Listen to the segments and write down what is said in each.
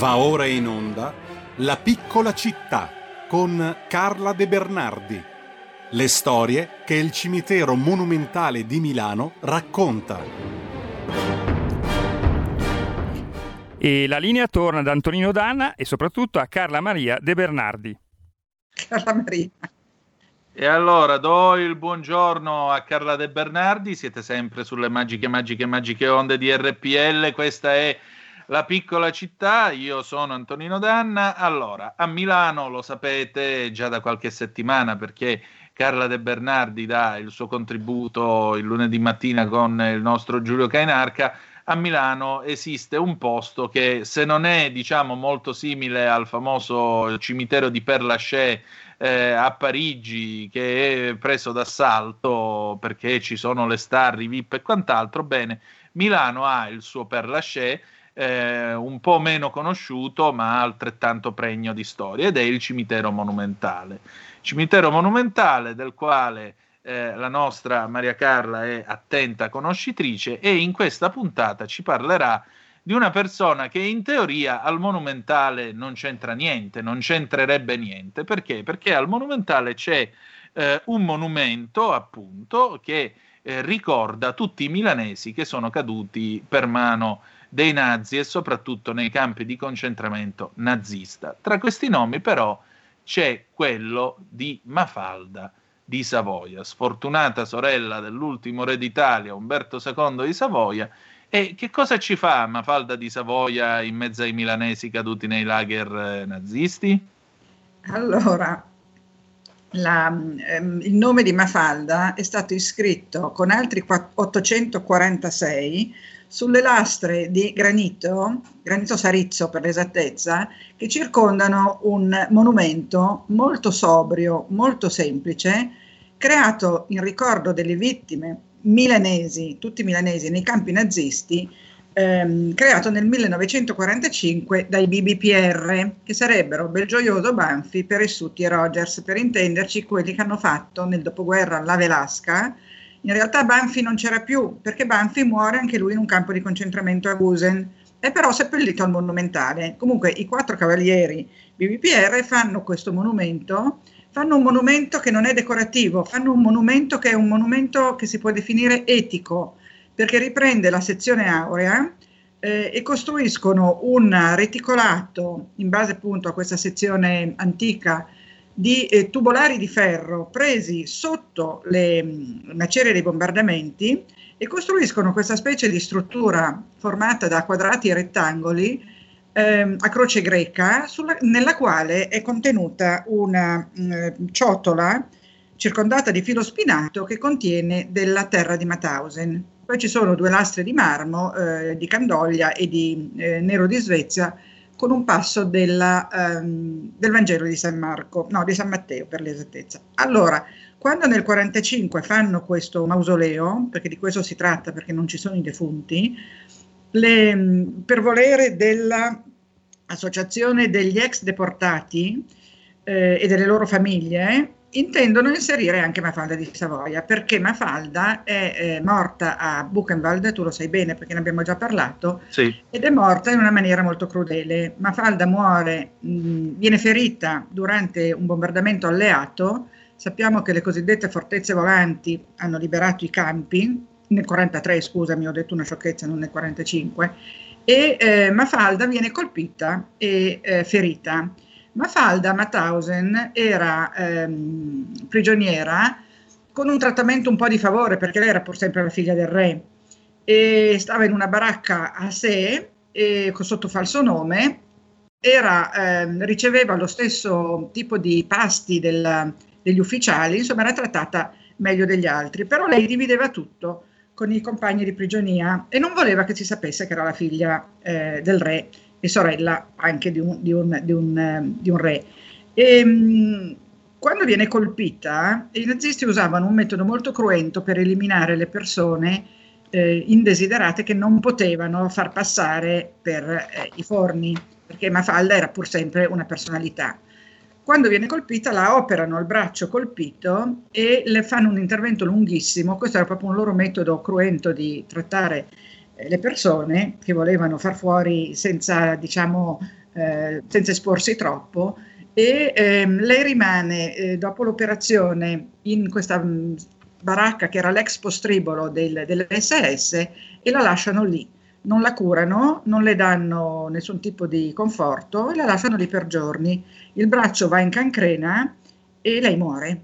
Va ora in onda La piccola città con Carla De Bernardi. Le storie che il cimitero monumentale di Milano racconta. E la linea torna ad Antonino Danna e soprattutto a Carla Maria De Bernardi. Carla Maria. E allora do il buongiorno a Carla De Bernardi, siete sempre sulle magiche, magiche, magiche onde di RPL, questa è la piccola città, io sono Antonino Danna. Allora, a Milano lo sapete già da qualche settimana perché Carla De Bernardi dà il suo contributo il lunedì mattina con il nostro Giulio Cainarca. A Milano esiste un posto che se non è diciamo molto simile al famoso cimitero di Père Lachaise eh, a Parigi che è preso d'assalto perché ci sono le star, i VIP e quant'altro, bene, Milano ha il suo Père Lachaise eh, un po' meno conosciuto ma altrettanto pregno di storia ed è il cimitero monumentale. Cimitero monumentale del quale eh, la nostra Maria Carla è attenta conoscitrice e in questa puntata ci parlerà di una persona che in teoria al monumentale non c'entra niente, non c'entrerebbe niente. Perché? Perché al monumentale c'è eh, un monumento appunto che eh, ricorda tutti i milanesi che sono caduti per mano dei nazi e soprattutto nei campi di concentramento nazista. Tra questi nomi però c'è quello di Mafalda di Savoia, sfortunata sorella dell'ultimo re d'Italia, Umberto II di Savoia. E che cosa ci fa Mafalda di Savoia in mezzo ai milanesi caduti nei lager eh, nazisti? Allora, la, ehm, il nome di Mafalda è stato iscritto con altri 846 sulle lastre di granito, granito sarizzo per l'esattezza, che circondano un monumento molto sobrio, molto semplice, creato in ricordo delle vittime milanesi, tutti milanesi nei campi nazisti, ehm, creato nel 1945 dai BBPR, che sarebbero Belgioioso, Banfi, Peressuti e Rogers, per intenderci quelli che hanno fatto nel dopoguerra la Velasca, in realtà Banfi non c'era più, perché Banfi muore anche lui in un campo di concentramento a Gusen, è però seppellito al monumentale. Comunque i quattro cavalieri BBPR fanno questo monumento, fanno un monumento che non è decorativo, fanno un monumento che è un monumento che si può definire etico, perché riprende la sezione aurea eh, e costruiscono un reticolato in base appunto a questa sezione antica di eh, tubolari di ferro presi sotto le macerie dei bombardamenti e costruiscono questa specie di struttura formata da quadrati e rettangoli eh, a croce greca sulla, nella quale è contenuta una mh, ciotola circondata di filo spinato che contiene della terra di Mauthausen. Poi ci sono due lastre di marmo, eh, di Candoglia e di eh, Nero di Svezia con un passo della, um, del Vangelo di San Marco, no, di San Matteo per l'esattezza. Allora, quando nel 45 fanno questo mausoleo, perché di questo si tratta, perché non ci sono i defunti, le, per volere dell'associazione degli ex deportati eh, e delle loro famiglie, intendono inserire anche Mafalda di Savoia, perché Mafalda è eh, morta a Buchenwald, tu lo sai bene perché ne abbiamo già parlato, sì. ed è morta in una maniera molto crudele. Mafalda muore, mh, viene ferita durante un bombardamento alleato, sappiamo che le cosiddette fortezze volanti hanno liberato i campi, nel 43 scusami, ho detto una sciocchezza, non nel 45, e eh, Mafalda viene colpita e eh, ferita Mafalda Mauthausen era ehm, prigioniera con un trattamento un po' di favore perché lei era pur sempre la figlia del re e stava in una baracca a sé e, sotto falso nome, era, ehm, riceveva lo stesso tipo di pasti del, degli ufficiali, insomma era trattata meglio degli altri, però lei divideva tutto con i compagni di prigionia e non voleva che si sapesse che era la figlia eh, del re e sorella anche di un, di un, di un, ehm, di un re. E, ehm, quando viene colpita, i nazisti usavano un metodo molto cruento per eliminare le persone eh, indesiderate che non potevano far passare per eh, i forni, perché Mafalda era pur sempre una personalità. Quando viene colpita la operano al braccio colpito e le fanno un intervento lunghissimo, questo era proprio un loro metodo cruento di trattare le persone che volevano far fuori senza, diciamo, eh, senza esporsi troppo e ehm, lei rimane eh, dopo l'operazione in questa mh, mm, baracca che era l'ex postribolo del, dell'SS e la lasciano lì. Non la curano, non le danno nessun tipo di conforto e la lasciano lì per giorni. Il braccio va in cancrena e lei muore.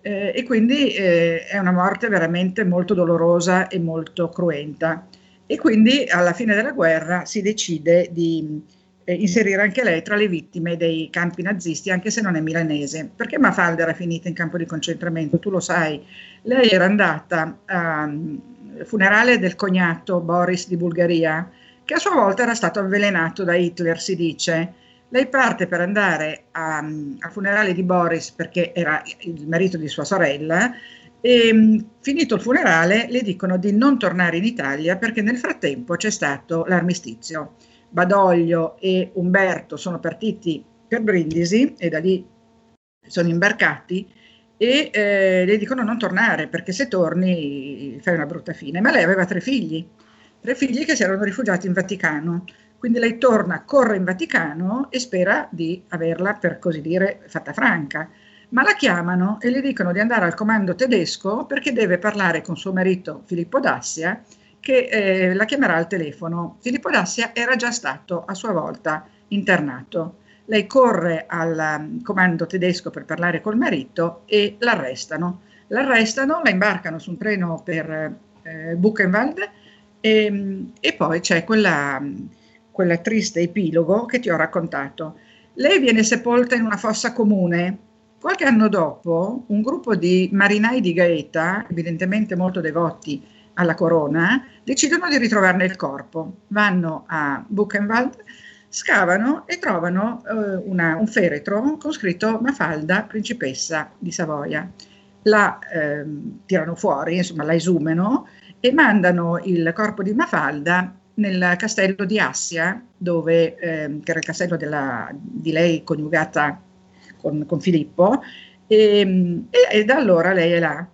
Eh, e quindi eh, è una morte veramente molto dolorosa e molto cruenta. E quindi alla fine della guerra si decide di eh, inserire anche lei tra le vittime dei campi nazisti, anche se non è milanese. Perché Mafalda era finita in campo di concentramento? Tu lo sai, lei era andata al mm, funerale del cognato Boris di Bulgaria, che a sua volta era stato avvelenato da Hitler, si dice. Lei parte per andare a, mm, al funerale di Boris perché era il marito di sua sorella e mm, finito il funerale le dicono di non tornare in Italia perché nel frattempo c'è stato l'armistizio. Badoglio e Umberto sono partiti per Brindisi e da lì sono imbarcati e eh, le dicono non tornare perché se torni fai una brutta fine. Ma lei aveva tre figli, tre figli che si erano rifugiati in Vaticano. Quindi lei torna, corre in Vaticano e spera di averla, per così dire, fatta franca. Ma la chiamano e le dicono di andare al comando tedesco perché deve parlare con suo marito Filippo Dassia che eh, la chiamerà al telefono. Filippo Dassia era già stato a sua volta internato. Lei corre al um, comando tedesco per parlare col marito e l'arrestano. L'arrestano, la imbarcano su un treno per eh, Buchenwald e, e, poi c'è quella, quella triste epilogo che ti ho raccontato. Lei viene sepolta in una fossa comune. Qualche anno dopo, un gruppo di marinai di Gaeta, evidentemente molto devoti alla corona, decidono di ritrovarne il corpo. Vanno a Buchenwald, scavano e trovano eh, una, un feretro con scritto Mafalda, principessa di Savoia. La eh, tirano fuori, insomma la esumeno e mandano il corpo di Mafalda nel castello di Assia, dove, eh, che era il castello della, di lei coniugata con, con Filippo, e, e, e da allora lei è là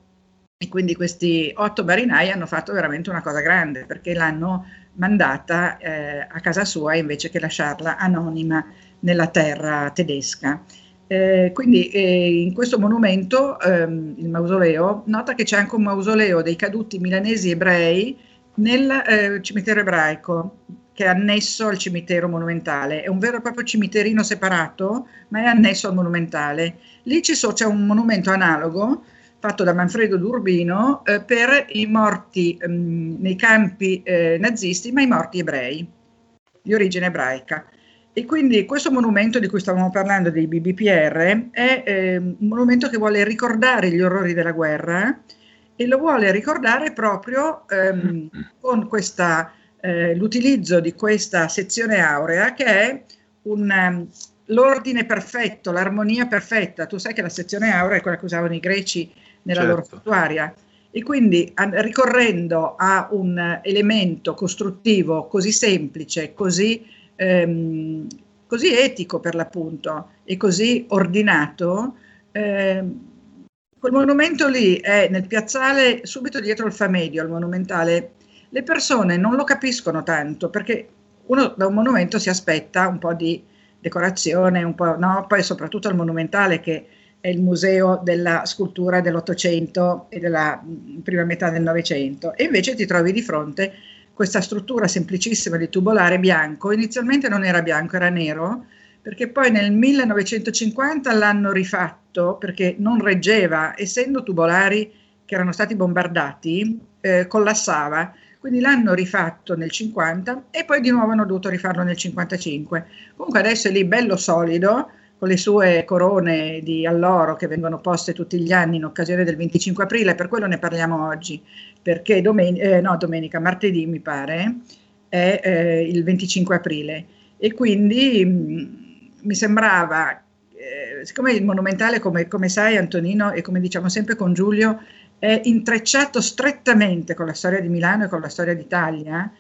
e quindi questi otto marinai hanno fatto veramente una cosa grande perché l'hanno mandata eh, a casa sua invece che lasciarla anonima nella terra tedesca. Eh, quindi eh, in questo monumento, ehm, il mausoleo, nota che c'è anche un mausoleo dei caduti milanesi ebrei nel eh, cimitero ebraico che è annesso al cimitero monumentale. È un vero e proprio cimiterino separato, ma è annesso al monumentale. Lì c'è un monumento analogo fatto da Manfredo D'Urbino eh, per i morti mh, mm, nei campi eh, nazisti, ma i morti ebrei, di origine ebraica. E quindi questo monumento di cui stavamo parlando, dei BBPR, è eh, un monumento che vuole ricordare gli orrori della guerra e lo vuole ricordare proprio ehm, con questa, eh, l'utilizzo di questa sezione aurea che è un, um, l'ordine perfetto, l'armonia perfetta. Tu sai che la sezione aurea è quella che usavano i greci nella certo. loro fattuaria. E quindi ricorrendo a un elemento costruttivo così semplice, così, ehm, così etico per l'appunto e così ordinato, ehm, quel monumento lì è nel piazzale subito dietro il Famedio, al monumentale. Le persone non lo capiscono tanto perché uno da un monumento si aspetta un po' di decorazione, un po', no? poi soprattutto al monumentale che è il museo della scultura dell'Ottocento e della prima metà del Novecento, e invece ti trovi di fronte questa struttura semplicissima di tubolare bianco, inizialmente non era bianco, era nero, perché poi nel 1950 l'hanno rifatto perché non reggeva, essendo tubolari che erano stati bombardati, eh, collassava, quindi l'hanno rifatto nel 50 e poi di nuovo hanno dovuto rifarlo nel 55. Comunque adesso è lì bello solido, con le sue corone di alloro che vengono poste tutti gli anni in occasione del 25 aprile, per quello ne parliamo oggi, perché domen- eh, no, domenica, martedì mi pare, è eh, il 25 aprile e quindi mh, mm, mi sembrava, eh, siccome il monumentale, come, come sai Antonino e come diciamo sempre con Giulio, è intrecciato strettamente con la storia di Milano e con la storia d'Italia,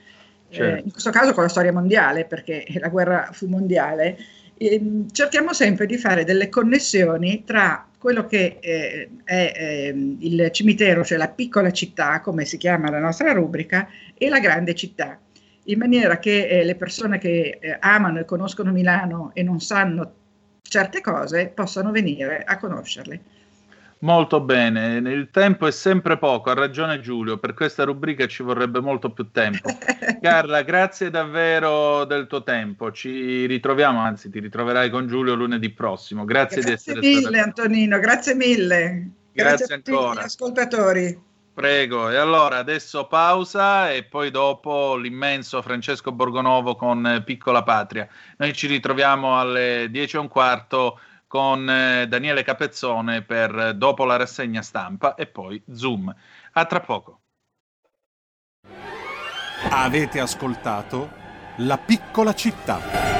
eh, certo. in questo caso con la storia mondiale, perché la guerra fu mondiale, eh, cerchiamo sempre di fare delle connessioni tra quello che eh, è eh, il cimitero, cioè la piccola città, come si chiama la nostra rubrica, e la grande città. in maniera che eh, le persone che eh, amano e conoscono Milano e non sanno certe cose possano venire a conoscerle. Molto bene, il tempo è sempre poco, ha ragione Giulio, per questa rubrica ci vorrebbe molto più tempo. Carla, grazie davvero del tuo tempo, ci ritroviamo, anzi ti ritroverai con Giulio lunedì prossimo. Grazie, grazie di essere mille, stata Antonino, grazie mille. Grazie, grazie a tutti ancora. gli ascoltatori. Prego, e allora adesso pausa e poi dopo l'immenso Francesco Borgonovo con Piccola Patria. Noi ci ritroviamo alle 10 e un quarto con eh, Daniele Capezzone per dopo la rassegna stampa e poi Zoom. A tra poco. Avete ascoltato La piccola città